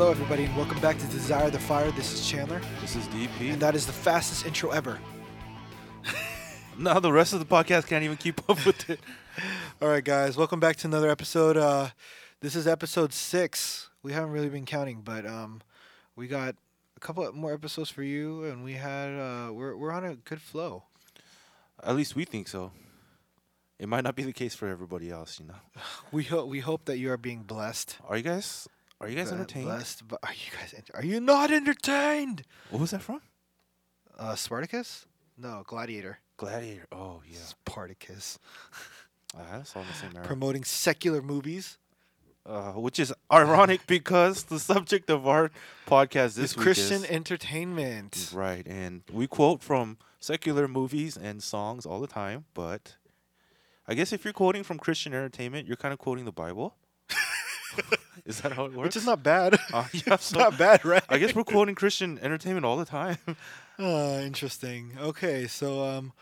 Hello, everybody, and welcome back to Desire the Fire. This is Chandler, This is DP. and that is the fastest intro ever. now the rest of the podcast can't even keep up with it. All right, guys, welcome back to another episode. Uh, this is episode six. We haven't really been counting, but um, we got a couple of more episodes for you, and we had uh, we're we're on a good flow. At least we think so. It might not be the case for everybody else, you know. We hope we hope that you are being blessed. Are you guys? Are you guys entertained? Blessed, but are you guys? Are you not entertained? What was that from? Uh, Spartacus? No, Gladiator. Gladiator. Oh yeah, Spartacus. Ah, that's all the same era. Promoting secular movies. Uh, which is ironic because the subject of our podcast this It's week Christian is entertainment. right, and we quote from secular movies and songs all the time. But I guess if you're quoting from Christian entertainment, you're kind of quoting the Bible. is that how it works? Which is not bad. Uh, yeah, it's so not bad, right? I guess we're quoting Christian entertainment all the time. Uh, interesting. Okay, so um,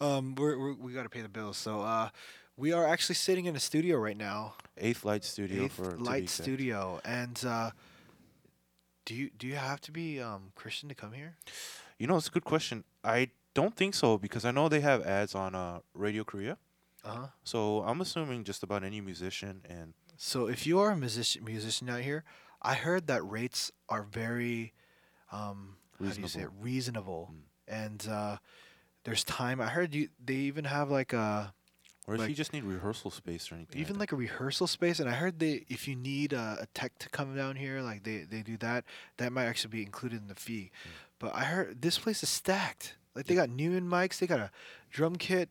um, we're, we're we got to pay the bills. So uh, we are actually sitting in a studio right now, Eighth Light Studio Eighth for Light. Studio, and uh, do you do you have to be um Christian to come here? You know, it's a good question. I don't think so because I know they have ads on uh, Radio Korea. Uh huh. So I'm assuming just about any musician and So if you are a musician musician out here, I heard that rates are very um how do you say it? reasonable, Mm. and uh, there's time. I heard you they even have like a or if Like- you just need rehearsal space or anything. even like, like a rehearsal space and i heard they if you need a, a tech to come down here like they, they do that that might actually be included in the fee Mm. but i heard this place is stacked like they got Neumann mics they got a drum kit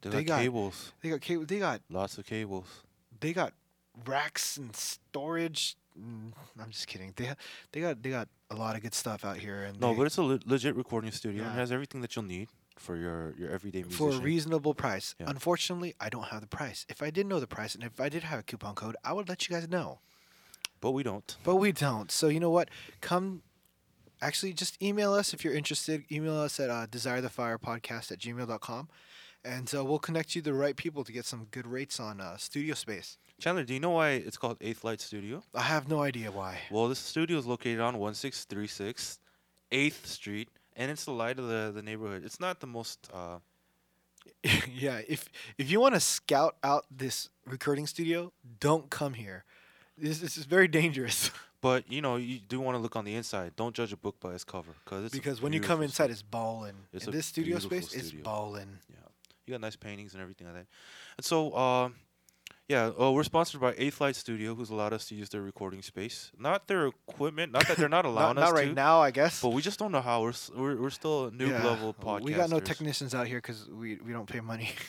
they they got, got- cables, they got cable they got lots of cables. they got racks and storage Mm, i'm just kidding they ha- they got they got a lot of good stuff out here and No, but it's a le- legit recording studio and Yeah. it has everything that you'll need for your your everyday musician. for a reasonable price Yeah. unfortunately i don't have the price if i did know the price and if i did have a coupon code i would let you guys know but we don't. But we don't. So you know what? Come, actually, just email us if you're interested. Email us at uh, desirethefirepodcast at gmail.com. And uh, we'll connect you to the right people to get some good rates on uh, studio space. Chandler, do you know why it's called Eighth Light Studio? I have no idea why. Well, this studio is located on 1636 8th Street, and it's the light of the, the neighborhood. It's not the most. Uh, yeah, if if you want to scout out this recording studio, don't come here. This, this is very dangerous but you know, you do want to look on the inside. Don't judge a book by its cover, cause it's because when you come inside, it's ballin'. It's In a this studio space, studio. ballin'. yeah, you got nice paintings and everything like that. And so, uh, yeah, uh, we're sponsored by Eighth Light Studio, who's allowed us to use their recording space. Not their equipment. Not that they're not allowing Not, us not right to. now, I guess. But we just don't know how. We're s- we're, we're still a new Yeah, level podcast. We got no technicians out here because we, we don't pay money.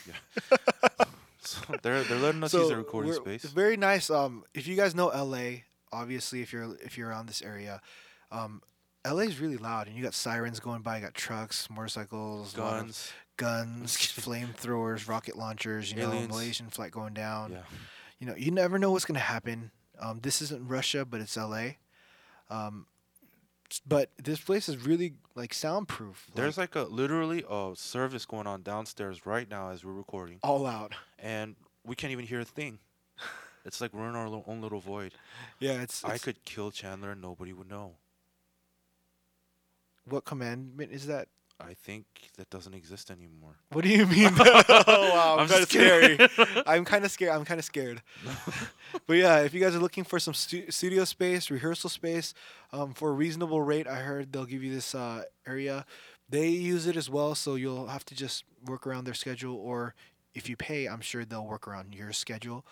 So they're they're letting us use their recording space. It's very nice. Um, if you guys know LA, obviously, if you're if you're around this area, um, LA is really loud, and you got sirens going by, you got trucks, motorcycles, a lot of Guns. Guns, flamethrowers, rocket launchers. You know, Malaysian flight going down. Yeah. You know, you never know what's gonna happen. Um, this isn't Russia, but it's LA. Um, but this place is really like soundproof. There's like a literally a service going on downstairs right now as we're recording, all out. and we can't even hear a thing. It's like we're in our lo- own little void. Yeah, it's, I it's- could kill Chandler and nobody would know. What commandment is that? I think that doesn't exist anymore. What do you mean? oh wow, I'm, I'm kind of scary. I'm kind of scared. I'm kind of scared. but yeah, if you guys are looking for some stu- studio space, rehearsal space, um, for a reasonable rate, I heard they'll give you this uh, area. They use it as well, so you'll have to just work around their schedule, or if you pay, I'm sure they'll work around your schedule.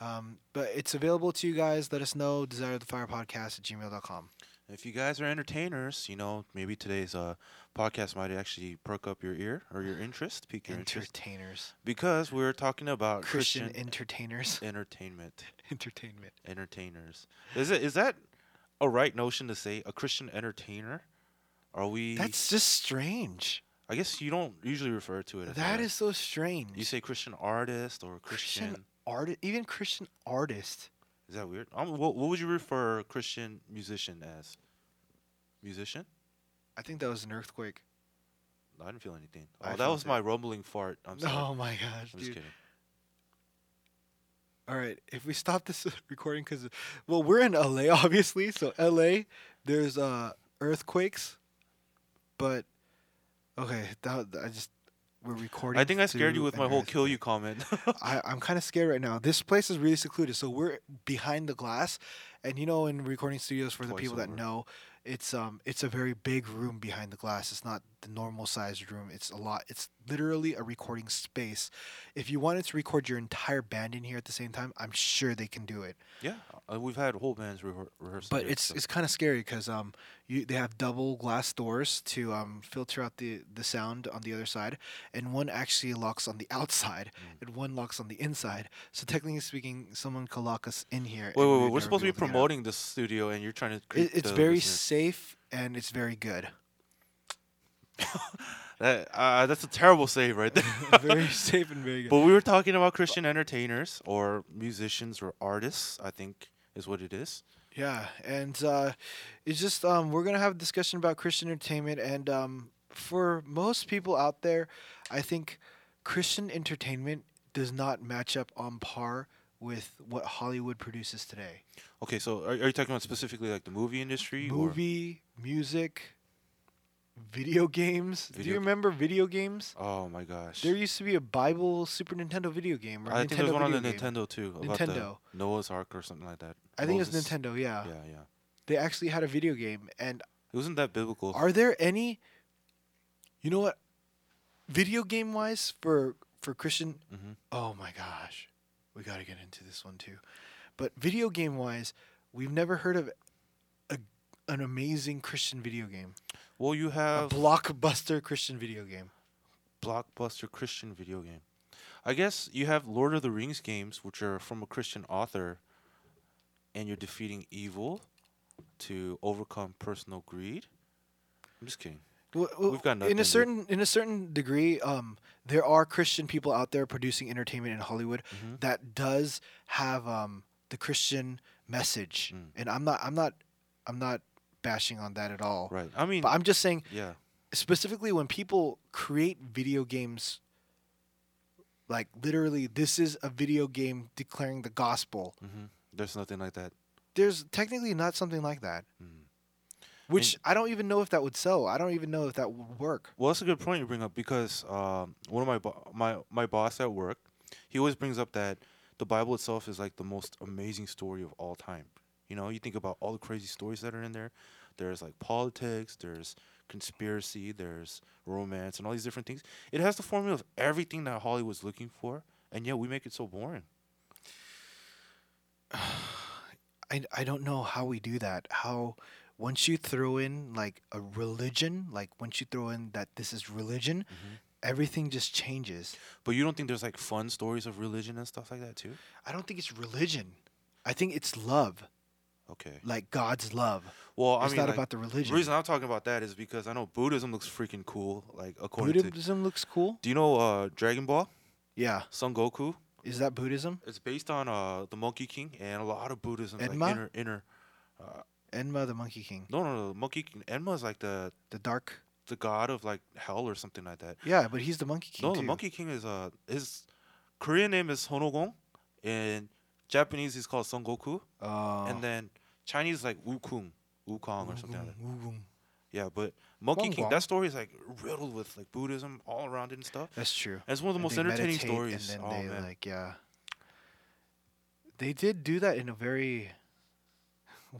Um, but it's available to you guys. Let us know. Desire the Fire Podcast at gmail.com. If you guys are entertainers, you know maybe today's uh, podcast might actually perk up your ear or your interest, pique your interest, Entertainers. because we're talking about Christian, Christian, entertainers. entertainment. Entertainment. entertainers. Is it is that a right notion to say a Christian entertainer? Are we? That's just strange. I guess you don't usually refer to it. As That that is so strange. You say Christian artist or Christian. Christian artist, even Christian artist. Is that weird? Um, what, what would you refer a Christian musician as? Musician? I think that was an earthquake. No, I didn't feel anything. I Oh, that felt was it. my rumbling fart. I'm sorry. Oh my gosh, I'm just dude. kidding. All right, if we stop this recording, because well, we're in LA, obviously. So LA, there's uh earthquakes, but okay, that I just we're recording. I think I scared you with my whole kill you comment. I, I'm kind of scared right now. This place is really secluded, so we're behind the glass, and you know, in recording studios, for the Twice people that know, it's um, it's a very big room behind the glass. It's not the normal sized room. It's a lot. It's literally a recording space. If you wanted to record your entire band in here at the same time, I'm sure they can do it. yeah, uh, we've had whole bands rehe- rehearsing. But here, it's so- it's kind of scary because um you they have double glass doors to um filter out the the sound on the other side, and one actually locks on the outside, Mm. and one locks on the inside. So technically speaking, someone could lock us in here. Wait, wait, wait. We're supposed to be able get out. promoting this studio, and you're trying to. It, it's very. Safe and it's very good. That, uh, that's a terrible save right there. very safe and very good. But we were talking about Christian entertainers or musicians or artists. I think is what it is. Yeah, and uh, it's just um, we're gonna have a discussion about Christian entertainment, and um, for most people out there, I think Christian entertainment does not match up on par with what Hollywood produces today. Okay, so are, are you talking about specifically like the movie industry? or- Movie, music, video games. Do you remember video games? Oh my gosh. There used to be a Bible Super Nintendo video game. Or I Nintendo think there's one on the game. Nintendo too. About the Nintendo. Noah's Ark or something like that. I think it's Moses- Nintendo. Yeah. Yeah, yeah. they actually had a video game, and It wasn't that biblical. Are there any? You know what? Video game wise, for for Christian. hmm Oh my gosh, we got to get into this one too. But video game wise, we've never heard of a an amazing Christian video game, Well, you have a have blockbuster Christian video game. blockbuster Christian video game. I guess you have Lord of the Rings games, which are from a Christian author, and you're defeating evil to overcome personal greed. I'm just kidding. Well, well, We've got in a certain in a certain degree, um, there are Christian people out there producing entertainment in Hollywood Mhm. that does have um, the Christian message, Mm. and I'm not I'm not I'm not bashing on that at all. Right. I mean, But I'm just saying yeah. specifically when people create video games like literally this is a video game declaring the gospel. hmm There's nothing like that. There's technically not something like that. Mhm. Which I don't even know if that would sell. I don't even know if that would work. Well, that's a good point you bring up because um, one of my bo- my my boss at work, he always brings up that the Bible itself is like the most amazing story of all time. You know, you think about all the crazy stories that are in there. There's like politics, there's conspiracy, there's romance, and all these different things. It has the formula of everything that Hollywood's looking for, and yet we make it so boring. I, I don't know how we do that. How once you throw in like a religion, like once you throw in that this is religion, Mhm. everything just changes. But you don't think there's like fun stories of religion and stuff like that too? I don't think it's religion. I think it's love, Okay. like God's love. Well, I it's mean, not like, about the religion. the reason I'm talking about that is because I know Buddhism looks freaking cool. Like according to, Buddhism looks cool. do you know uh, Dragon Ball? Yeah, Son Goku. is that Buddhism? It's based on uh the Monkey King and a lot of Buddhism. Like Enma? inner inner. Uh, Enma the Monkey King, no, no, no. Monkey King. Enma is like the the dark. the god of like hell or something like that. Yeah, but he's the Monkey King no, too. the Monkey King is uh his Korean name is Honogong, in Japanese he's called Son Goku, Oh. and then Chinese is like Wukong, Wukong or something like that. Wugong. Yeah, but Monkey King, Wong that story is like riddled with like Buddhism all around it and stuff. That's true. And it's one of the And most they entertaining meditate stories. And then oh they man. like yeah. They did do that in a very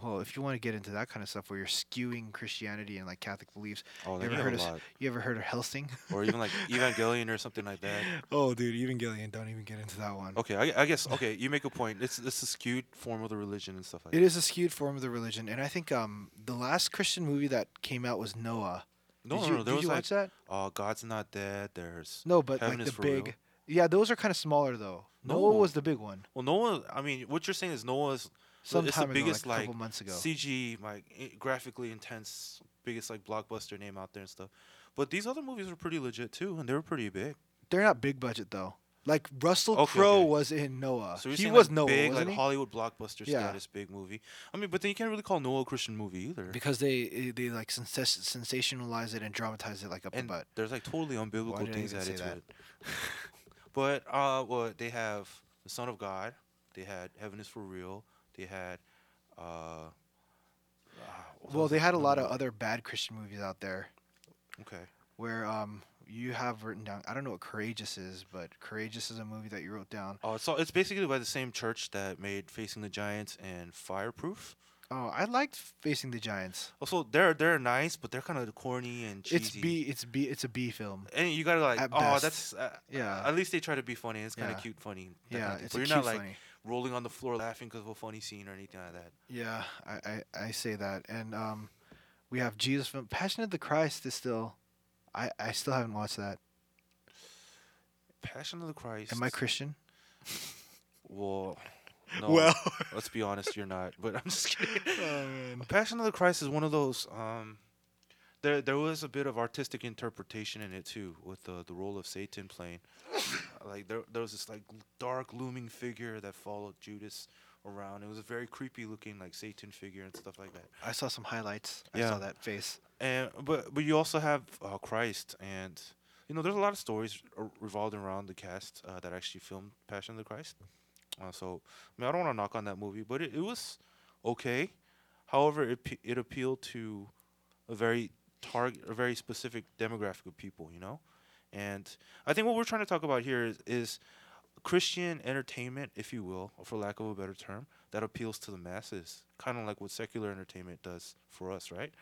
well, if you want to get into that kind of stuff where you're skewing Christianity and like Catholic beliefs. oh, you ever heard a of lot. You ever heard of Hellsing? or even like Evangelion or something like that. oh, dude, Evangelion, don't even get into that one. Okay, I, I guess okay. You make a point. It's it's a skewed form of the religion and stuff like It It is a skewed form of the religion, and I think um the last Christian movie that came out was Noah. No, did no, you, no. There did was you like, watch that? uh, God's not dead. There's No, but like the big. real. Yeah, those are kind of smaller though. Noah No. was the big one. well, Noah. I mean, what you're saying is Noah's Some it's the time ago, biggest, like couple months ago. CG, like graphically intense, biggest like blockbuster name out there and stuff. But these other movies were pretty legit too, and they were pretty big. They're not big budget though. Like Russell Okay, Crowe okay. was in Noah. So he was like Noah, big, wasn't like he? Hollywood blockbuster Yeah. status, big movie. I mean, but then you can't really call Noah a Christian movie either. Because they eh, they like sens- sensationalize it and dramatize it like up and the butt. there's like totally unbiblical things added to that? it. but uh, well, they have the Son of God, They had Heaven is for Real. They had. Uh, ah, Well, they had a lot of other bad Christian movies out there Okay. where um you have written down. I don't know what Courageous is, but Courageous is a movie that you wrote down. Oh, so it's basically by the same church that made Facing the Giants and Fireproof. Oh, I liked Facing the Giants. Also, they're they're nice, but they're kind of corny and cheesy. It's B. It's B. It's a B film. And you gotta like, at oh, best. that's uh, Yeah. At least they try to be funny. It's kind of Yeah. cute, funny. Yeah, kind of it's but you're cute not like funny. Rolling on the floor laughing because of a funny scene or anything like that. Yeah, I, I, I say that, and um, we have Jesus from Passion of the Christ is still, I, I still haven't watched that. Passion of the Christ. Am I Christian? Well, no. Well. let's be honest, you're not. But I'm just kidding. Oh, man. Passion of the Christ is one of those. Um, there, there was a bit of artistic interpretation in it too, with the the role of Satan playing. like there, there was this like dark looming figure that followed Judas around. It was a very creepy looking like Satan figure and stuff like that. I saw some highlights. I Yeah. saw that face. And but but you also have uh, Christ, and you know there's a lot of stories revolving around the cast uh, that actually filmed Passion of the Christ. Uh, so I mean I don't want to knock on that movie, but it, it was okay. However, it pe- it appealed to a very target, a very specific demographic of people, you know. And I think what we're trying to talk about here is, is Christian entertainment, if you will, for lack of a better term, that appeals to the masses, kind of like what secular entertainment does for us, right?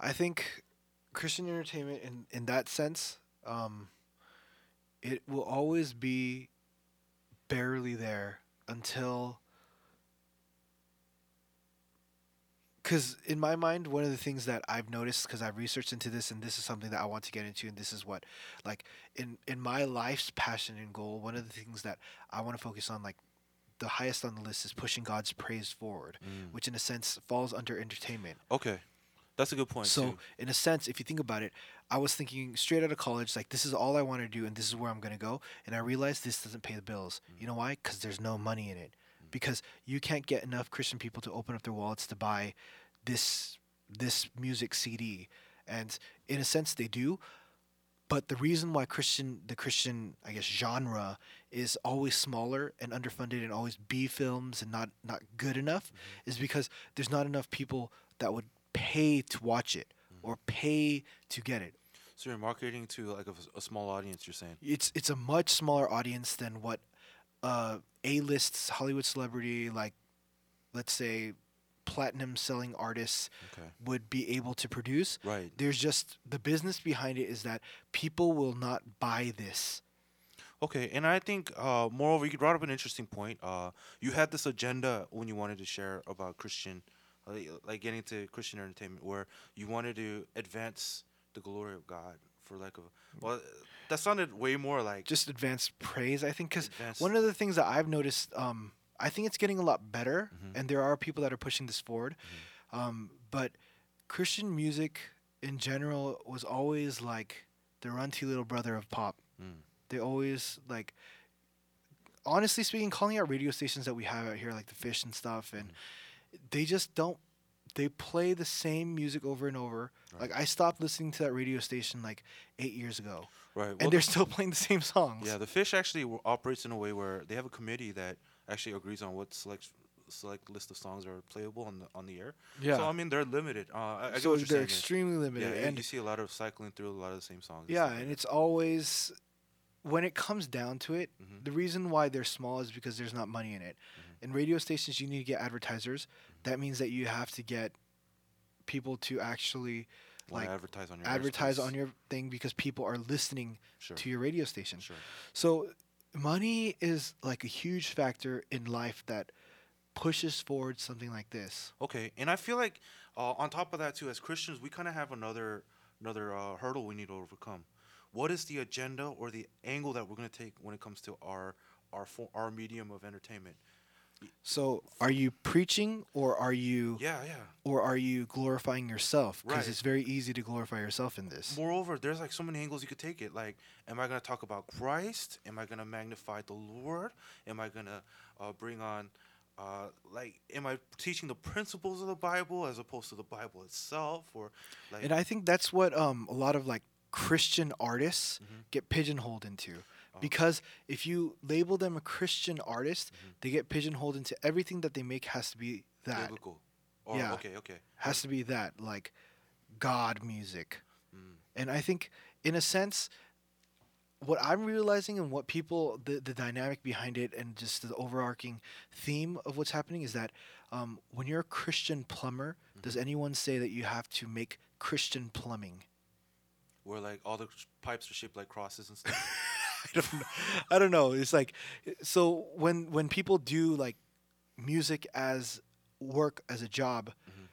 I think Christian entertainment, in in that sense, um, it will always be barely there until. Because in my mind, one of the things that I've noticed, because I've researched into this, and this is something that I want to get into, and this is what, like, in in my life's passion and goal, one of the things that I want to focus on, like, the highest on the list is pushing God's praise forward, Mm. which in a sense falls under entertainment. Okay, that's a good point So, too. in a sense, if you think about it, I was thinking straight out of college, like this is all I want to do, and this is where I'm gonna go. And I realized this doesn't pay the bills. You know why? Because there's no money in it. Because you can't get enough Christian people to open up their wallets to buy this this music CD, and in a sense, they do. But the reason why Christian the Christian I guess genre is always smaller and underfunded and always B films and not not good enough mm-hmm. is because there's not enough people that would pay to watch it mm-hmm. or pay to get it. So you're marketing to like a small audience. You're saying. It's it's a much smaller audience than what uh, A-list Hollywood celebrity like let's say platinum selling artists Okay. would be able to produce. Right. There's just the business behind it is that people will not buy this. Okay, and I think, uh, moreover, you brought up an interesting point. Uh, you had this agenda when you wanted to share about Christian, uh, like getting to Christian entertainment, where you wanted to advance the glory of God for like a. Well, that sounded way more like Just advanced praise, I think, because one of the things that I've noticed, um, I think it's getting a lot better, Mhm. and there are people that are pushing this forward. Um, but Christian music in general was always like the runty little brother of pop. Mm. They always like, honestly speaking, calling out radio stations that we have out here, like the Fish and stuff, and they just don't. They play the same music over and over. Right. Like I stopped listening to that radio station like eight years ago, right. and well, they're still playing the same songs. yeah, the fish actually w- operates in a way where they have a committee that actually agrees on what select select list of songs are playable on the on the air. yeah. So I mean, they're limited. Uh, I, I so they're saying. extremely limited, Yeah, and and you see a lot of cycling through a lot of the same songs. yeah, stuff and it's always when it comes down to it, Mhm. the reason why they're small is because there's not money in it. Mhm. In radio stations, you need to get advertisers. That means that you have to get people to actually like advertise on your advertise on your thing because people are listening sure. to your radio station. Sure. So money is like a huge factor in life that pushes forward something like this. Okay, and I feel like uh, on top of that too, as Christians, we kind of have another another uh, hurdle we need to overcome. What is the agenda or the angle that we're going to take when it comes to our our our medium of entertainment? So are you preaching or are you Yeah, yeah. or are you glorifying yourself? Because Right. it's very easy to glorify yourself in this. Moreover, there's like so many angles you could take it. Like, am I going to talk about Christ? Am I going to magnify the Lord? Am I going to uh, bring on, uh, like, am I teaching the principles of the Bible as opposed to the Bible itself? Or, like, And I think that's what um, a lot of like Christian artists Mhm. get pigeonholed into. Oh. because if you label them a Christian artist, Mhm. they get pigeonholed into everything that they make has to be that. Biblical. Or, Yeah. Okay. Okay. Has to be that, like God music. Mm. And I think, in a sense, what I'm realizing and what people, the, the dynamic behind it and just the overarching theme of what's happening is that um, when you're a Christian plumber, does Mm-hmm. anyone say that you have to make Christian plumbing? Where like all the pipes are shaped like crosses and stuff. I don't know. I don't know. It's like so when when people do like music as work as a job, Mhm.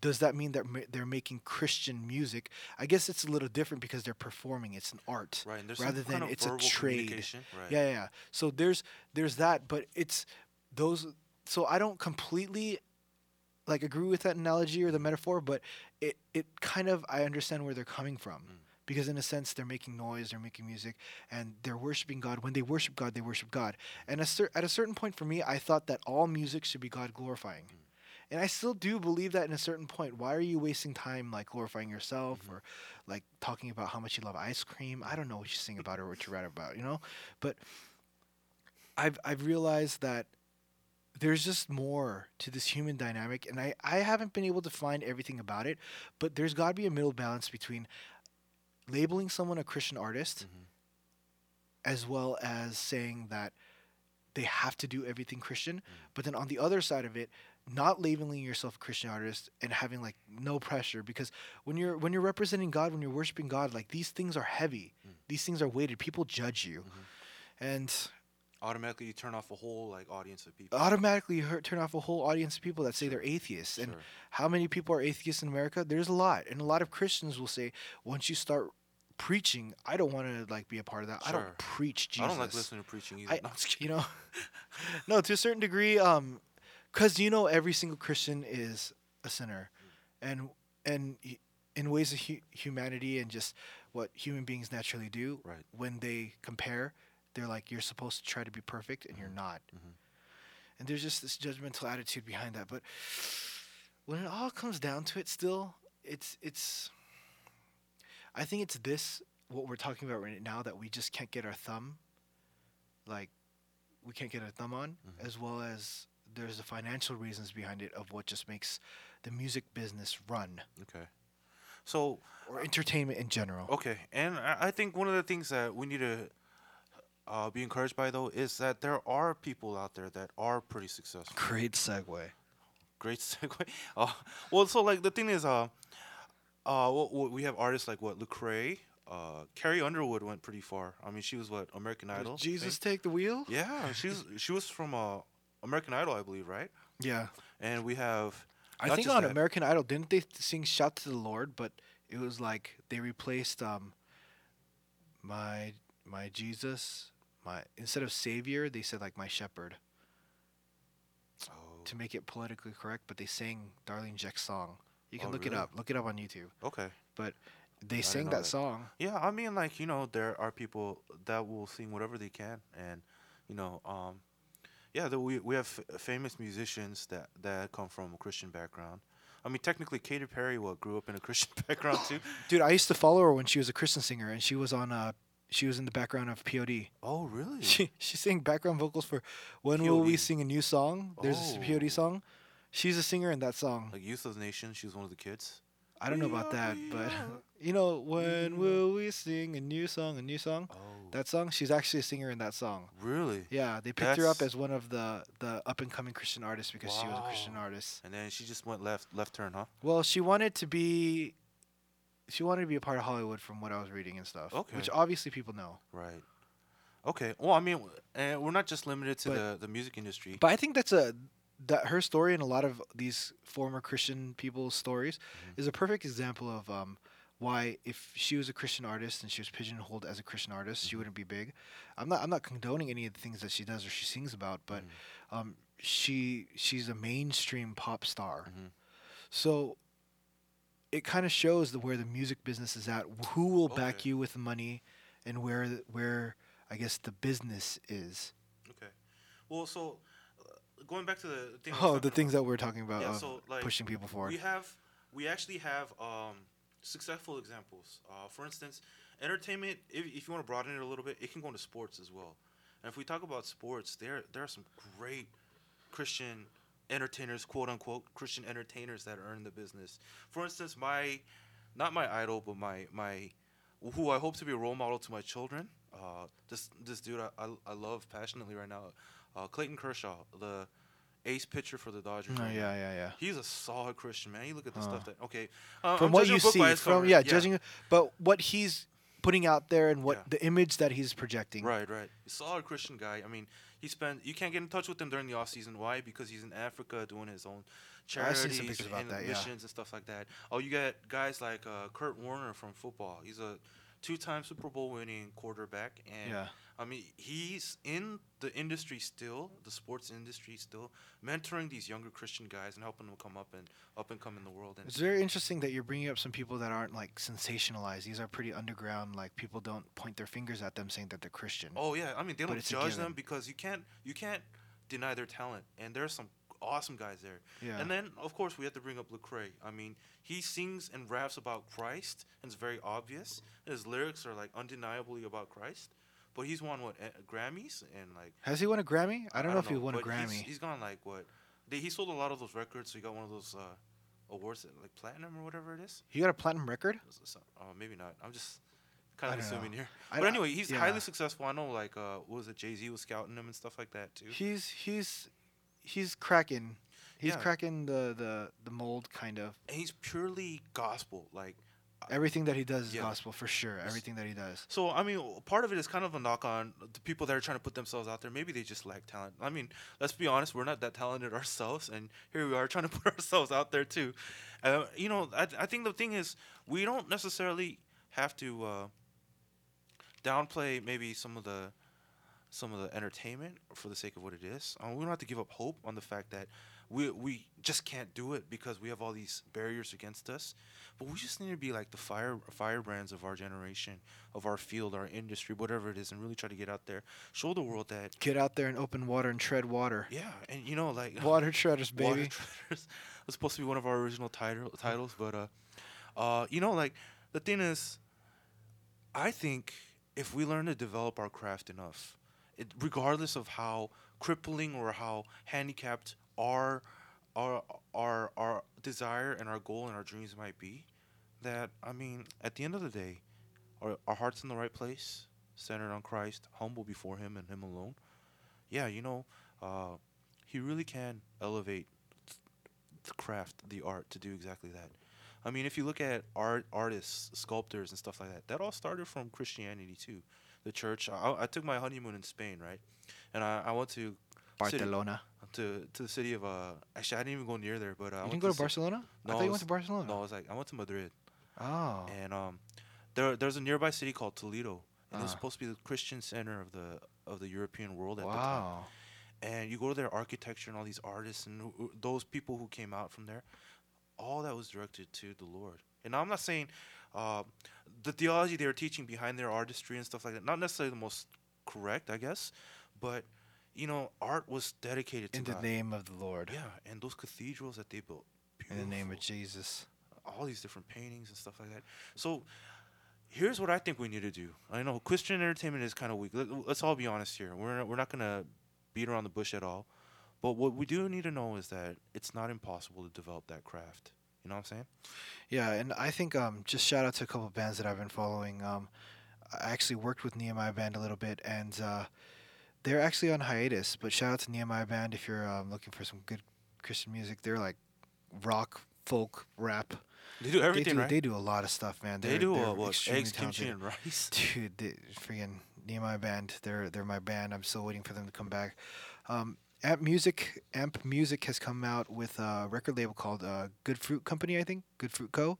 does that mean that ma- they're making Christian music? I guess it's a little different because they're performing. It's an art. right. Rather than it's a trade. Right. Yeah, yeah, yeah. So there's there's that, but it's those. So I don't completely like agree with that analogy or the metaphor, but it it kind of I understand where they're coming from. Mm. Because in a sense, they're making noise, they're making music, and they're worshiping God. When they worship God, they worship God. And a cer- at a certain point for me, I thought that all music should be God glorifying. Mm. And I still do believe that in a certain point. Why are you wasting time like glorifying yourself Mhm. or like talking about how much you love ice cream? I don't know what you sing about or what you write about, you know? But I've I've realized that there's just more to this human dynamic and I, I haven't been able to find everything about it, but there's gotta be a middle balance between labeling someone a Christian artist Mhm. as well as saying that they have to do everything Christian. Mm. But then on the other side of it, not labeling yourself a Christian artist and having like no pressure because when you're when you're representing God, when you're worshiping God, like these things are heavy. Mm. These things are weighted. People judge you. Mhm. And Automatically, you turn off a whole like audience of people. automatically you hurt, turn off a whole audience of people that say they're atheists. And Sure. how many people are atheists in America? There's a lot. And a lot of Christians will say, once you start preaching, I don't want to like be a part of that. I don't preach Jesus. I don't like listening to preaching either. I, No, I'm just kidding. you know, no, to a certain degree, um, because you know every single Christian is a sinner, and and in ways of hu- humanity and just what human beings naturally do, Right. when they compare, they're like you're supposed to try to be perfect and you're Mhm. not, Mhm. and there's just this judgmental attitude behind that. But when it all comes down to it, still, it's it's. I think it's this what we're talking about right now that we just can't get our thumb, like, we can't get our thumb on, Mhm. as well as there's the financial reasons behind it of what just makes the music business run Okay. So or entertainment in general. Okay, and I think one of the things that we need to uh, be encouraged by though is that there are people out there that are pretty successful. Great segue. Great segue. Uh, well, so like the thing is, uh, uh, what we have artists like what Lecrae, uh, Carrie Underwood went pretty far. I mean, she was what American Idol. Does Jesus take the wheel? Yeah, she's she was from uh, American Idol, I believe, right? Yeah. And we have I think on that. American Idol, didn't they sing "Shout to the Lord"? But it was like they replaced um, my my Jesus, my instead of Savior, they said like my Shepherd oh, to make it politically correct. But they sang Darlene Zschech's song. You can Oh, look it up. Look it up on YouTube. okay. But they didn't sang that, that. song. Yeah, I mean, like you know, there are people that will sing whatever they can, and you know, um, yeah, the, we we have f- famous musicians that that come from a Christian background. I mean, technically, Katy Perry, what grew up in a Christian background too. Dude, I used to follow her when she was a Christian singer, and she was on uh, she was in the background of POD. Oh, really? She she sang background vocals for "When Will We Sing a New Song." There's a POD Oh. song. She's a singer in that song. like Youth of the Nation, she was one of the kids. I don't know about that, but you know, when mm-hmm. will we sing a new song? A new song. Oh, That song. She's actually a singer in that song. really? Yeah, they picked her up as one of the the up and coming Christian artists because she was a Christian artist. And then she just went left left turn, huh? Well, she wanted to be. She wanted to be a part of Hollywood, from what I was reading and stuff. Okay. Which obviously people know. Right. Okay. Well, I mean, and we're not just limited to But- the the music industry. But I think that's a that her story and a lot of these former Christian people's stories Mhm. is a perfect example of um, why if she was a Christian artist and she was pigeonholed as a Christian artist, she Mhm. wouldn't be big. I'm not I'm not condoning any of the things that she does or she sings about, but Mhm. um, she she's a mainstream pop star. Mhm. So it kind of shows the, where the music business is at. Who will back Okay. you with the money, and where where I guess the business is. Okay. Well, so uh, going back to the thing. Oh, the about. things that we're talking about Yeah, so, like, pushing people forward. We have we actually have um, successful examples. Uh, for instance, entertainment. If, if you want to broaden it a little bit, it can go into sports as well. And if we talk about sports, there there are some great Christian entertainers, quote unquote, Christian entertainers that are in the business. For instance, my not my idol, but my my who I hope to be a role model to my children. Uh, this this dude I, I, I love passionately right now, uh, Clayton Kershaw, the ace pitcher for the Dodgers. Right now. yeah, yeah, yeah. He's a solid Christian man. You look at the stuff that okay. Uh, From I'm what you see, from cover. yeah, judging, but what he's putting out there and what Yeah. the image that he's projecting. Right, right. Solid Christian guy. I mean, he spent. You can't get in touch with him during the off season. Why? Because he's in Africa doing his own charities some about and that, yeah. missions and stuff like that. Oh, you got guys like uh, Kurt Warner from football. He's a two-time Super Bowl winning quarterback, and Yeah. I mean, he's in the industry still, the sports industry still, mentoring these younger Christian guys and helping them come up and up and come in the world. And It's very interesting that you're bringing up some people that aren't like sensationalized. These are pretty underground. Like people don't point their fingers at them saying that they're Christian. Oh yeah, I mean they don't judge them because you can't you can't deny their talent, and there's some awesome guys there. yeah. And then of course we have to bring up Lecrae. I mean he sings and raps about Christ, and it's very obvious. His lyrics are like undeniably about Christ, but he's won what Grammys and like Has he won a Grammy? I don't know if he won a but he's- Grammy. he's gone like what? They, he sold a lot of those records, so he got one of those uh, awards that, like platinum or whatever it is. He got a platinum record. Uh, maybe not. I'm just kind of don't know. assuming here. I- But anyway, he's yeah. highly successful. I know, like, uh, what was it? Jay Z was scouting him and stuff like that too. He's he's he's cracking. He's Yeah. cracking the, the the mold kind of. And he's purely gospel, like. Everything that he does is Yeah. gospel for sure. Everything that he does. So I mean, part of it is kind of a knock on the people that are trying to put themselves out there. Maybe they just lack talent. I mean, let's be honest, we're not that talented ourselves, and here we are trying to put ourselves out there too. Uh, you know, I, I think the thing is we don't necessarily have to uh, downplay maybe some of the some of the entertainment for the sake of what it is. Um, we don't have to give up hope on the fact that we we just can't do it because we have all these barriers against us. But we just need to be like the fire firebrands of our generation, of our field, our industry, whatever it is, and really try to get out there, show the world that Get out there and open water and tread water. yeah, and you know like Water treaders, Water baby. Treaders was supposed to be one of our original title, titles, but uh, uh, you know, like the thing is, I think if we learn to develop our craft enough, it, regardless of how crippling or how handicapped our our our our desire and our goal and our dreams might be, that I mean, at the end of the day, our our hearts in the right place, centered on Christ, humble before Him and Him alone. Yeah, you know, uh, He really can elevate the craft, the art, to do exactly that. I mean, if you look at art, artists, sculptors, and stuff like that, that all started from Christianity too. The church. I, I took my honeymoon in Spain, right? And I, I went to city- Barcelona. to to the city of uh. Actually, I didn't even go near there, but uh, I you went didn't go to ci- Barcelona? No, I thought you went to Barcelona. No, I was like I went to Madrid, Oh. and um, there there's a nearby city called Toledo, and it's Ah. supposed to be the Christian center of the of the European world at the time Wow. and you go to their architecture and all these artists and who- who- those people who came out from there, all that was directed to the Lord. And I'm not saying uh, the theology they were teaching behind their artistry and stuff like that, not necessarily the most correct, I guess, but you know, art was dedicated to In the God. name of the Lord. Yeah, and those cathedrals that they built, In the name of Jesus. all these different paintings and stuff like that. So here's what I think we need to do. I know Christian entertainment is kind of weak. Let, us all be honest here. We're not, we're not gonna beat around the bush at all. But what we do need to know is that it's not impossible to develop that craft. You know what I'm saying? Yeah, and I think um, just shout out to a couple bands that I've been following. Um, I actually worked with Nehemiah Band a little bit, and uh, they're actually on hiatus. But shout out to Nehemiah Band if you're um, looking for some good Christian music. They're like rock, folk, rap. They do everything they do, right. They do a lot of stuff, man. They They're, do they're uh, what? Eggs, kimchi, and rice. Dude, they, freaking Nehemiah Band. They're they're my band. I'm still waiting for them to come back. Um, Amp Music Amp Music has come out with a record label called uh, Good Fruit Company, I think. Good Fruit Co.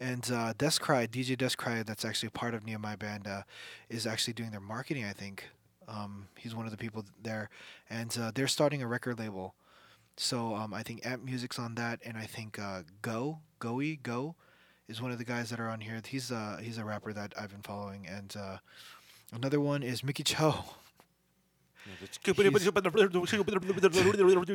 And uh, Descry, DJ Descry, that's actually part of Nehemiah Band, uh, is actually doing their marketing. I think um, he's one of the people there, and uh, they're starting a record label. So um, I think Amp Music's on that, and I think uh, Go Goey Go is one of the guys that are on here. He's uh, he's a rapper that I've been following, and uh, another one is Mickey Cho.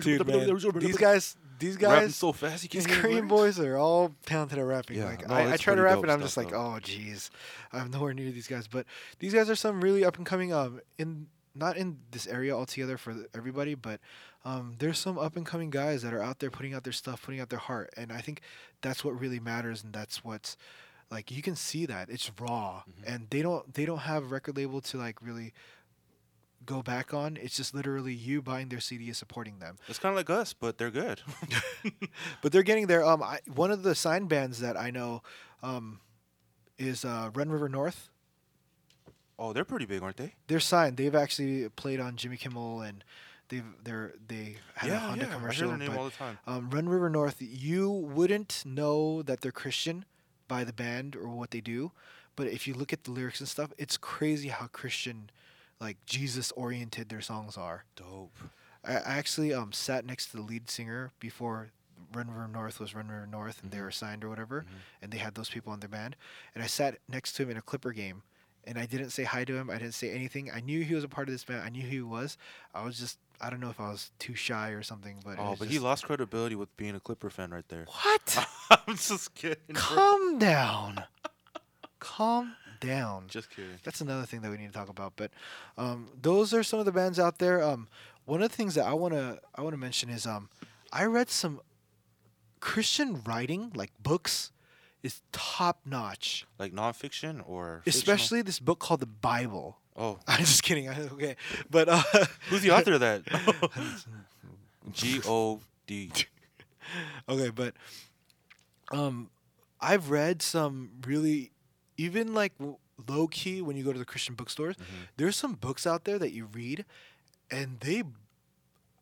Dude, man, these guys, these guys, so fast. You these Korean boys are all talented at rapping. Yeah, like no, I, I try to rap and I'm just like, though. oh jeez, I'm nowhere near these guys. But these guys are some really up and coming. Um, in not in this area altogether for everybody, but um, there's some up and coming guys that are out there putting out their stuff, putting out their heart, and I think that's what really matters, and that's what's like you can see that it's raw, Mhm. and they don't they don't have a record label to like really go back on. It's just literally you buying their CD and supporting them. It's kind of like us, but they're good. but they're getting there. Um, I, one of the sign bands that I know, um, is uh, Run River North. oh, they're pretty big, aren't they? They're signed. They've actually played on Jimmy Kimmel and they've they're they had a yeah, Honda yeah. commercial. I hear their name but, all the time. um, Run River North, you wouldn't know that they're Christian by the band or what they do, but if you look at the lyrics and stuff, it's crazy how Christian, like Jesus oriented their songs are. Dope. I I actually um sat next to the lead singer before Run River North was Run River North and they Mhm. were signed or whatever, Mhm. and they had those people on their band, and I sat next to him in a Clipper game, and I didn't say hi to him. I didn't say anything. I knew he was a part of this band. I knew who he was. I was just I don't know if I was too shy or something, but Oh, but he lost credibility with being a Clipper fan right there. What? I'm just kidding. bro. Calm down. Calm down. Just kidding. That's another thing that we need to talk about. But um, those are some of the bands out there. Um, one of the things that I wanna I wanna mention is um, I read some Christian writing, like books, is top notch. Like nonfiction or fictional? Especially this book called the Bible. Oh, I'm just kidding. Okay, but uh, who's the author of that? G O D. okay, but um, I've read some really, even like low key when you go to the Christian bookstores. Mhm. There's some books out there that you read, and they,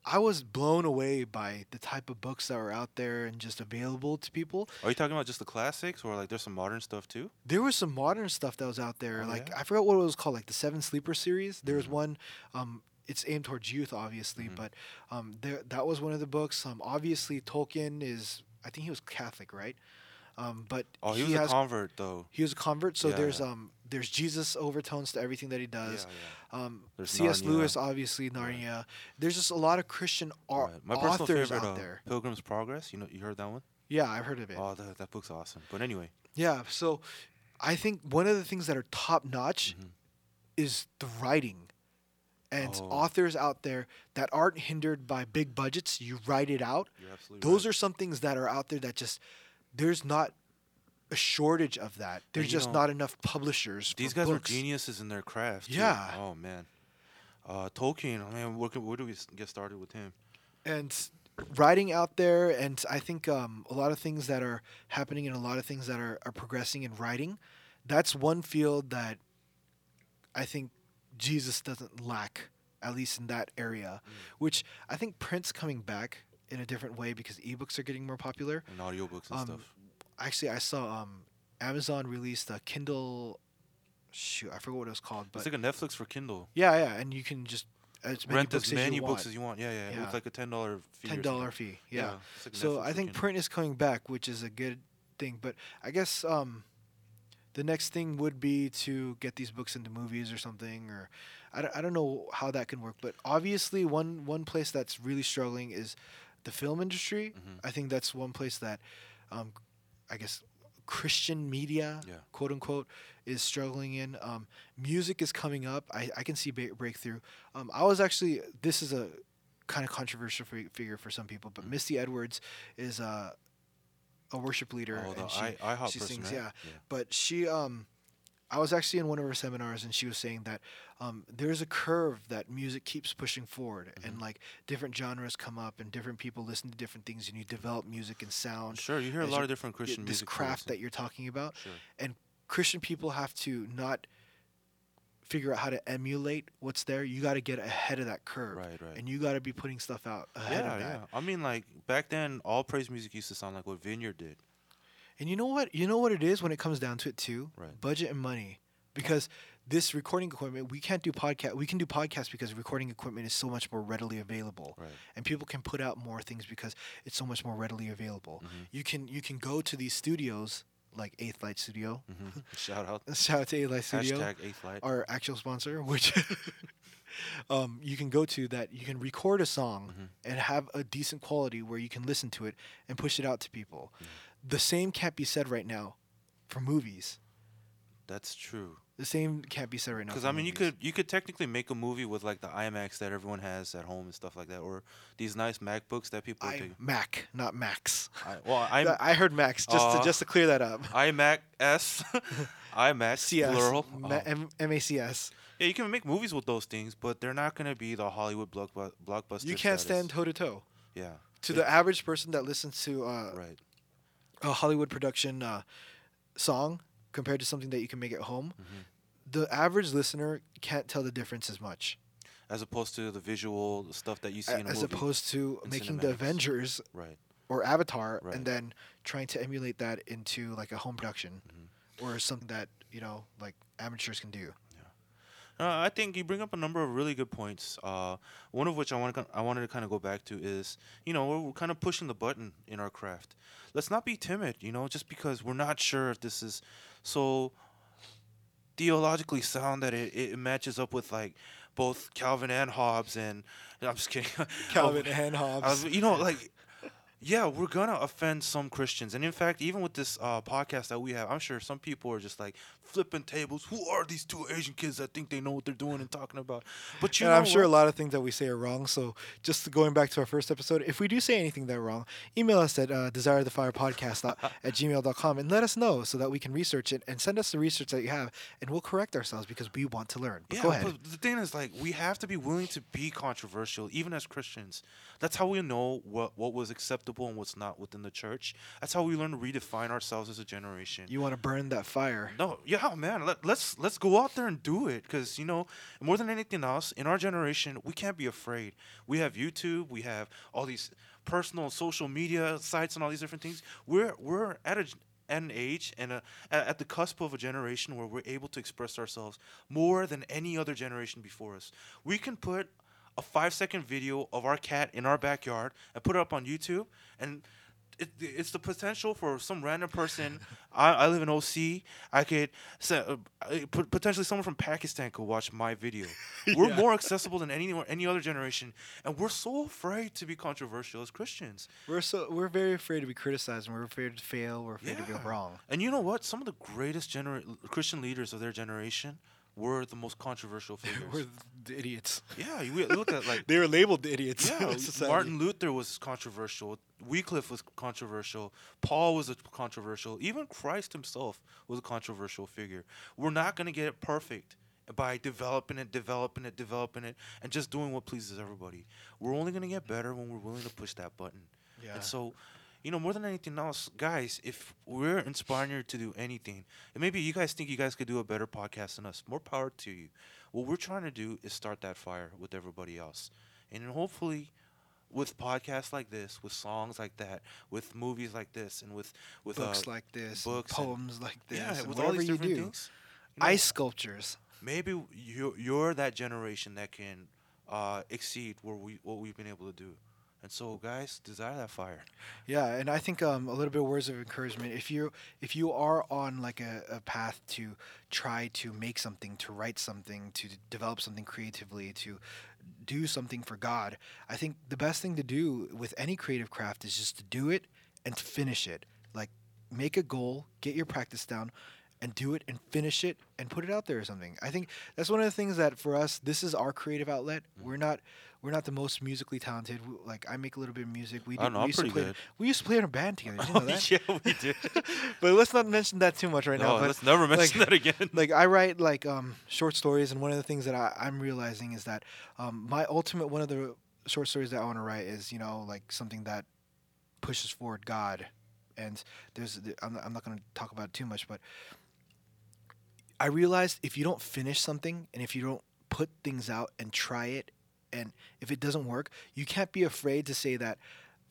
I was blown away by the type of books that were out there and just available to people. Are you talking about just the classics, or like there's some modern stuff too? There was some modern stuff that was out there. Oh, like yeah? I forgot what it was called, like the Seven Sleeper series. There was Mhm. one. Um, it's aimed towards youth, obviously, Mhm. but um, there that was one of the books. Um, obviously Tolkien is. I think he was Catholic, right? Um, but Oh, he was a convert though. he was a convert. So Yeah, there's yeah. um there's Jesus overtones to everything that he does. Yeah, Um, There's C.S. Lewis, obviously Narnia. There's just a lot of Christian au- Right. My personal authors favorite, out uh, there. Pilgrim's Progress. You know, you heard that one? Yeah, I've heard of it. Oh, that, that book's awesome. But anyway, yeah, so I think one of the things that are top notch Mhm. is the writing. And Oh. authors out there that aren't hindered by big budgets, you write it out. you're absolutely Those right. are some things that are out there that just there's not a shortage of that. There's just know, not enough publishers. These guys books. are geniuses in their craft. too. Yeah. Oh man. Uh, Tolkien. I mean, where, can- where do we get started with him? and writing out there and i think um, a lot of things that are happening and a lot of things that are, are progressing in writing that's one field that i think jesus doesn't lack at least in that area Mm. which i think print's coming back in a different way because ebooks are getting more popular And audiobooks and Um, stuff. actually i saw um, amazon released a kindle shoot i forgot what it was called but it's like a Netflix for Kindle. yeah yeah and you can just as many Rent as as many books as you want. Yeah, yeah. Yeah. With like a ten dollar fee. ten dollar fee yeah. it's like So I think print is coming back, which is a good thing. But I guess um, the next thing would be to get these books into movies or something, or I don't, I don't know how that can work. But obviously, one one place that's really struggling is the film industry. Mhm. I think that's one place that, um, I guess, Christian media, Yeah. quote unquote, is struggling in. Um, music is coming up. I, I can see ba- breakthrough. Um, I was actually this is a kind of controversial fi- figure for some people, but Mhm. Misty Edwards is uh, a worship leader, Oh, the and she, I, IHOP she person, sings, right? yeah. but she um, I was actually in one of her seminars, and she was saying that um, there's a curve that music keeps pushing forward, and Mhm. like different genres come up, and different people listen to different things, and you develop music and sound. Sure, you hear a lot of different Christian this music. This craft that that you're talking about, Sure. And Christian people have to not figure out how to emulate what's there. You got to get ahead of that curve, Right, right. and you got to be putting stuff out ahead yeah, of that. yeah. I mean, like back then, all praise music used to sound like what Vineyard did. And you know what? You know what it is when it comes down to it too. Right. Budget and money, because this recording equipment we can't do podcast. We can do podcasts because recording equipment is so much more readily available, Right. and people can put out more things because it's so much more readily available. Mhm. You can you can go to these studios like Eighth Light Studio. hmm Shout out. Shout out to Eighth Light Studio, Hashtag eighth light. our actual sponsor, which um, you can go to that you can record a song Mhm. and have a decent quality where you can listen to it and push it out to people. The same can't be said right now for movies. That's true. The same can't be said right now. Because I mean, you could you could technically make a movie with like the iMacs that everyone has at home and stuff like that, or these nice MacBooks that people I take. Mac, not Max. I, well, I'm I heard Max just to just to clear that up. iMac S, iMac CS, plural. Ma- Oh. MACS. Yeah, you can make movies with those things, but they're not gonna be the Hollywood blockbu- blockbuster. You can't status. stand toe to toe. Yeah. To Yeah. the average person that listens to uh, Right. A Hollywood production uh, song compared to something that you can make at home, Mhm. the average listener can't tell the difference as much. As opposed to the visual the stuff that you see A- in a as movie. opposed to making the. Avengers right. or Avatar Right. and then trying to emulate that into like a home production Mm-hmm. or something that you know like amateurs can do. Uh, I think you bring up a number of really good points. Uh, one of which I want to I wanted to kind of go back to is you know we're, we're kind of pushing the button in our craft. Let's not be timid. You know, just because we're not sure if this is so theologically sound that it, it matches up with like both Calvin and Hobbes and I'm just kidding. Calvin Oh, and Hobbes. was- you know, like, yeah, we're gonna offend some Christians, and in fact, even with this uh, podcast that we have, I'm sure some people are just like flipping tables. Who are these two Asian kids that think they know what they're doing and talking about? But you and know, I'm sure a lot of things that we say are wrong. So just going back to our first episode, if we do say anything that wrong, email us at uh, desirethefirepodcast at gmail.com and let us know so that we can research it and send us the research that you have and we'll correct ourselves because we want to learn. But yeah, go ahead. but the thing is, like, we have to be willing to be controversial, even as Christians. That's how we know what what was acceptable and what's not within the church. That's how we learn to redefine ourselves as a generation. You want to burn that fire. No, yeah, man. Let, let's let's go out there and do it, because you know, more than anything else, in our generation, we can't be afraid. We have YouTube, we have all these personal social media sites and all these different things. We're we're at a at an age and a, at at the cusp of a generation where we're able to express ourselves more than any other generation before us. We can put a five second video of our cat in our backyard and put it up on YouTube and it, it's the potential for some random person. I, I live in OC. I could uh, potentially someone from Pakistan could watch my video. We're Yeah. more accessible than any any other generation, and we're so afraid to be controversial as Christians. We're so we're very afraid to be criticized and we're afraid to fail. We're afraid to Yeah. be wrong. And you know what? Some of the greatest genera- Christian leaders of their generation were the most controversial figures. we're the idiots. yeah, you look at like They were labeled the idiots. Yeah. Martin Luther was controversial. Wycliffe was controversial. Paul was a controversial. Even Christ himself was a controversial figure. We're not going to get it perfect by developing it, developing it, developing it, and just doing what pleases everybody. We're only going to get better when we're willing to push that button. Yeah. And so, you know, more than anything else, guys, if we're inspiring you to do anything, and maybe you guys think you guys could do a better podcast than us, more power to you. What we're trying to do is start that fire with everybody else. And hopefully, with podcasts like this, with songs like that, with movies like this, and with with books uh, like this, and books and- poems like this, yeah, and with all these you different do. things, you know, Ice sculptures. maybe you're, you're that generation that can uh, exceed where we what we've been able to do. And so, guys, desire that fire. Yeah, and I think um, a little bit of words of encouragement. If you if you are on like a, a path to try to make something, to write something, to develop something creatively, to do something for God, I think the best thing to do with any creative craft is just to do it and to finish it. Like make a goal, get your practice down, and do it and finish it and put it out there or something. I think that's one of the things that for us, this is our creative outlet. We're not we're not the most musically talented. We, like I make a little bit of music. We, I did, know, we I'm used to pretty play. good. We used to play in a band together. Did you know that? yeah, we did. but let's not mention that too much right now. no, But let's never mention like- that again. like I write like um, short stories, and one of the things that I, I'm realizing is that um, my ultimate one of the short stories that I want to write is you know like something that pushes forward God, and there's the- I'm not, I'm not going to talk about it too much, but I realized if you don't finish something and if you don't put things out and try it, and if it doesn't work, you can't be afraid to say that.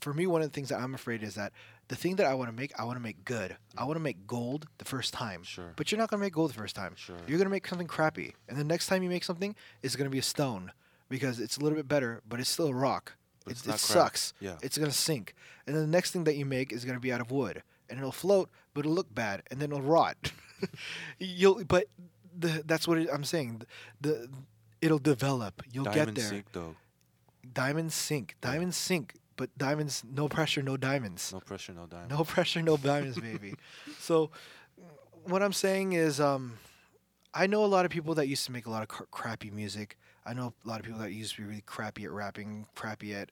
For me, one of the things that I'm afraid is that the thing that I want to make, I want to make good. I want to make gold the first time. Sure. But you're not going to make gold the first time. Sure. You're going to make something crappy. And the next time you make something, it's going to be a stone because it's a little bit better, but it's still a rock. But It, it sucks. Yeah. It's going to sink. And then the next thing that you make is going to be out of wood. And it'll float, but it'll look bad. And then it'll rot. You'll, but the, that's what it, I'm saying. The, it'll develop. You'll Diamond get there. sink though. Diamonds sink. Diamonds sink. But diamonds, no pressure, no diamonds. No pressure, no diamond. No pressure, no diamonds, baby. So, what I'm saying is, um, I know a lot of people that used to make a lot of cr- crappy music. I know a lot of people that used to be really crappy at rapping, crappy at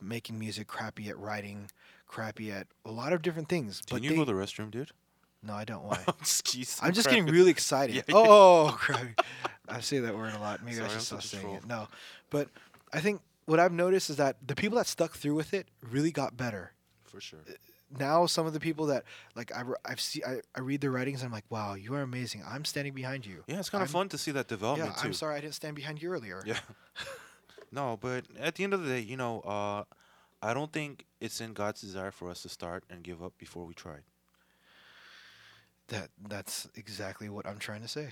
making music, crappy at writing, crappy at a lot of different things. Can but you they, go to the restroom, dude? No, I don't. want. Jeez, I'm just getting really excited. Yeah, yeah. oh, crappy. I say that word a lot. Maybe Sorry, I should stop saying troll. it. No, but I think what I've noticed is that the people that stuck through with it really got better. for sure. now some of the people that like I I've see I, I read their writings and I'm like wow you are amazing I'm standing behind you Yeah, it's kind of I'm- fun to see that yeah development too. I'm sorry I didn't stand behind you earlier Yeah. no, but at the end of the day, you know, uh, I don't think it's in God's desire for us to start and give up before we tried. That that's exactly what I'm trying to say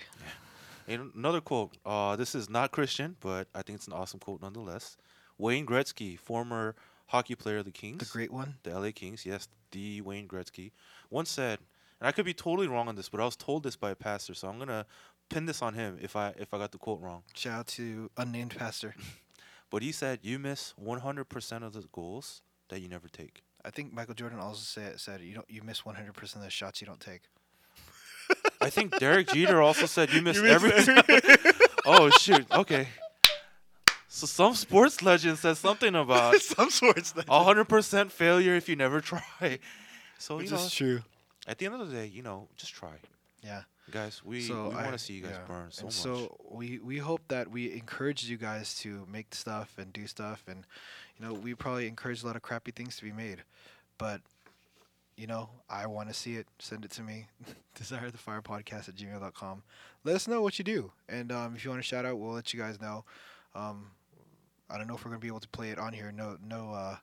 And another quote. Uh, this is not Christian, but I think it's an awesome quote nonetheless. Wayne Gretzky, former hockey player of the Kings, the great one the LA Kings, yes, the Wayne Gretzky, once said, and I could be totally wrong on this, but I was told this by a pastor, so I'm gonna pin this on him if I if I got the quote wrong. shout out to unnamed pastor But he said, "You miss 100% of the goals that you never take." I think Michael Jordan also said said you don't you miss 100% of the shots you don't take I think Derek Jeter also said, "You miss miss every." oh shoot! Okay. So some sports legend says something about some sorts that 100% failure if you never try. So which you know, is true at the end of the day, you know, just try, yeah guys. We so we I- want to see you guys yeah. burn so and much. so we we hope that we encourage you guys to make stuff and do stuff and you know we probably encourage a lot of crappy things to be made but you know i want to see it send it to me desire the fire podcast at gmail.com let us know what you do and um, if you want to shout out we'll let you guys know um, i don't know if we're going to be able to play it on here no no uh,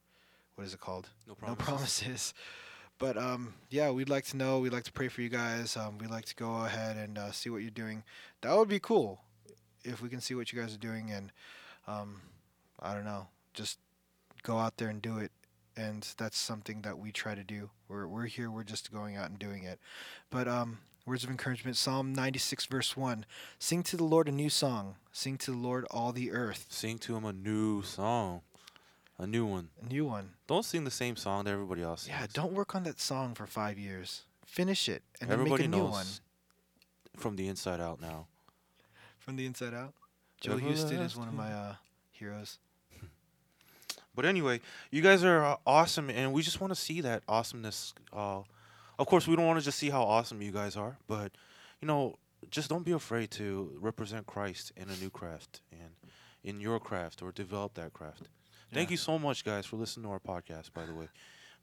what is it called no no promises. promises. But um, yeah, we'd like to know. We'd like to pray for you guys. Um, we'd like to go ahead and uh, see what you're doing. That would be cool if we can see what you guys are doing. And um, I don't know, just go out there and do it. And that's something that we try to do. We're we're here. We're just going out and doing it. But um, words of encouragement: Psalm 96, verse one: Sing to the Lord a new song. Sing to the Lord all the earth. Sing to him a new song, a new one. A new one. Don't sing the same song that everybody else Yeah, sings. don't work on that song for five years. Finish it and Everybody then make a new one. from the inside out now. From the inside out. Joel Houston is one of my uh, heroes. But anyway, you guys are uh, awesome, and we just want to see that awesomeness. Uh, of course, we don't want to just see how awesome you guys are, but you know, just don't be afraid to represent Christ in a new craft and in your craft or develop that craft. Thank you so much, guys, for listening to our podcast. By the way,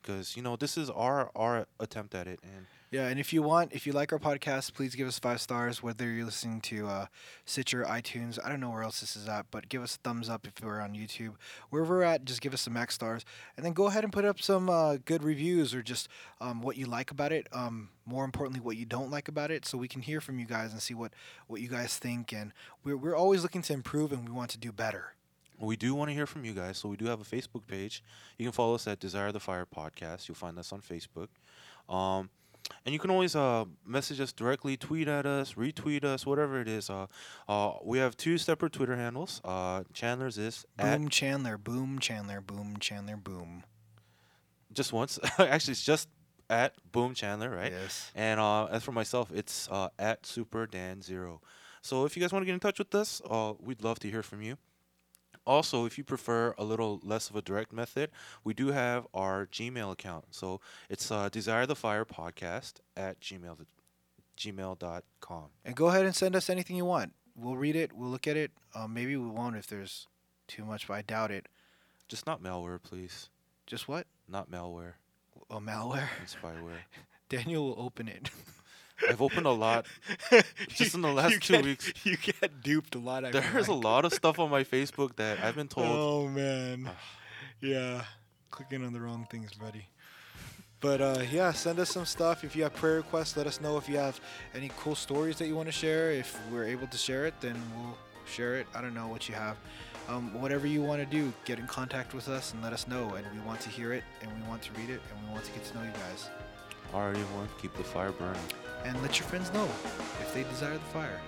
because you know this is our our attempt at it, and Yeah, and if you want, if you like our podcast, please give us five stars. Whether you're listening to uh, Stitcher, iTunes, I don't know where else this is at, but give us a thumbs up if we're on YouTube. Wherever we're at, just give us some max stars, and then go ahead and put up some uh, good reviews or just um, what you like about it. Um, more importantly, what you don't like about it, so we can hear from you guys and see what what you guys think. And we're we're always looking to improve, and we want to do better. We do want to hear from you guys, so we do have a Facebook page. You can follow us at Desire the Fire Podcast. You'll find us on Facebook. Um, and you can always uh, message us directly, tweet at us, retweet us, whatever it is. Uh, uh, we have two separate Twitter handles. Uh, Chandler's is at Boom Chandler, boom Chandler, boom Chandler, boom. just once. Actually, it's just at Boom Chandler, right? Yes. And uh, as for myself, it's uh, at Super Dan Zero. So if you guys want to get in touch with us, uh, we'd love to hear from you. Also, if you prefer a little less of a direct method, we do have our Gmail account. So it's uh, Desire the Fire Podcast at gmail gmail.com. And go ahead and send us anything you want. We'll read it. We'll look at it. Um, maybe we won't if there's too much, but I doubt it. Just not malware, please. Just what? Not malware A malware. and spyware. Daniel will open it. I've opened a lot. Just in the last two get- weeks. You get duped a lot. I There's a like. lot of stuff on my Facebook that I've been told. Oh man. yeah. Clicking on the wrong things, buddy. But uh, yeah, send us some stuff. If you have prayer requests, let us know. If you have any cool stories that you want to share, if we're able to share it, then we'll share it. I don't know what you have. Um, whatever you want to do, get in contact with us and let us know. And we want to hear it, and we want to read it, and we want to get to know you guys. All right, everyone, keep the fire burning. And let your friends know if they desire the fire.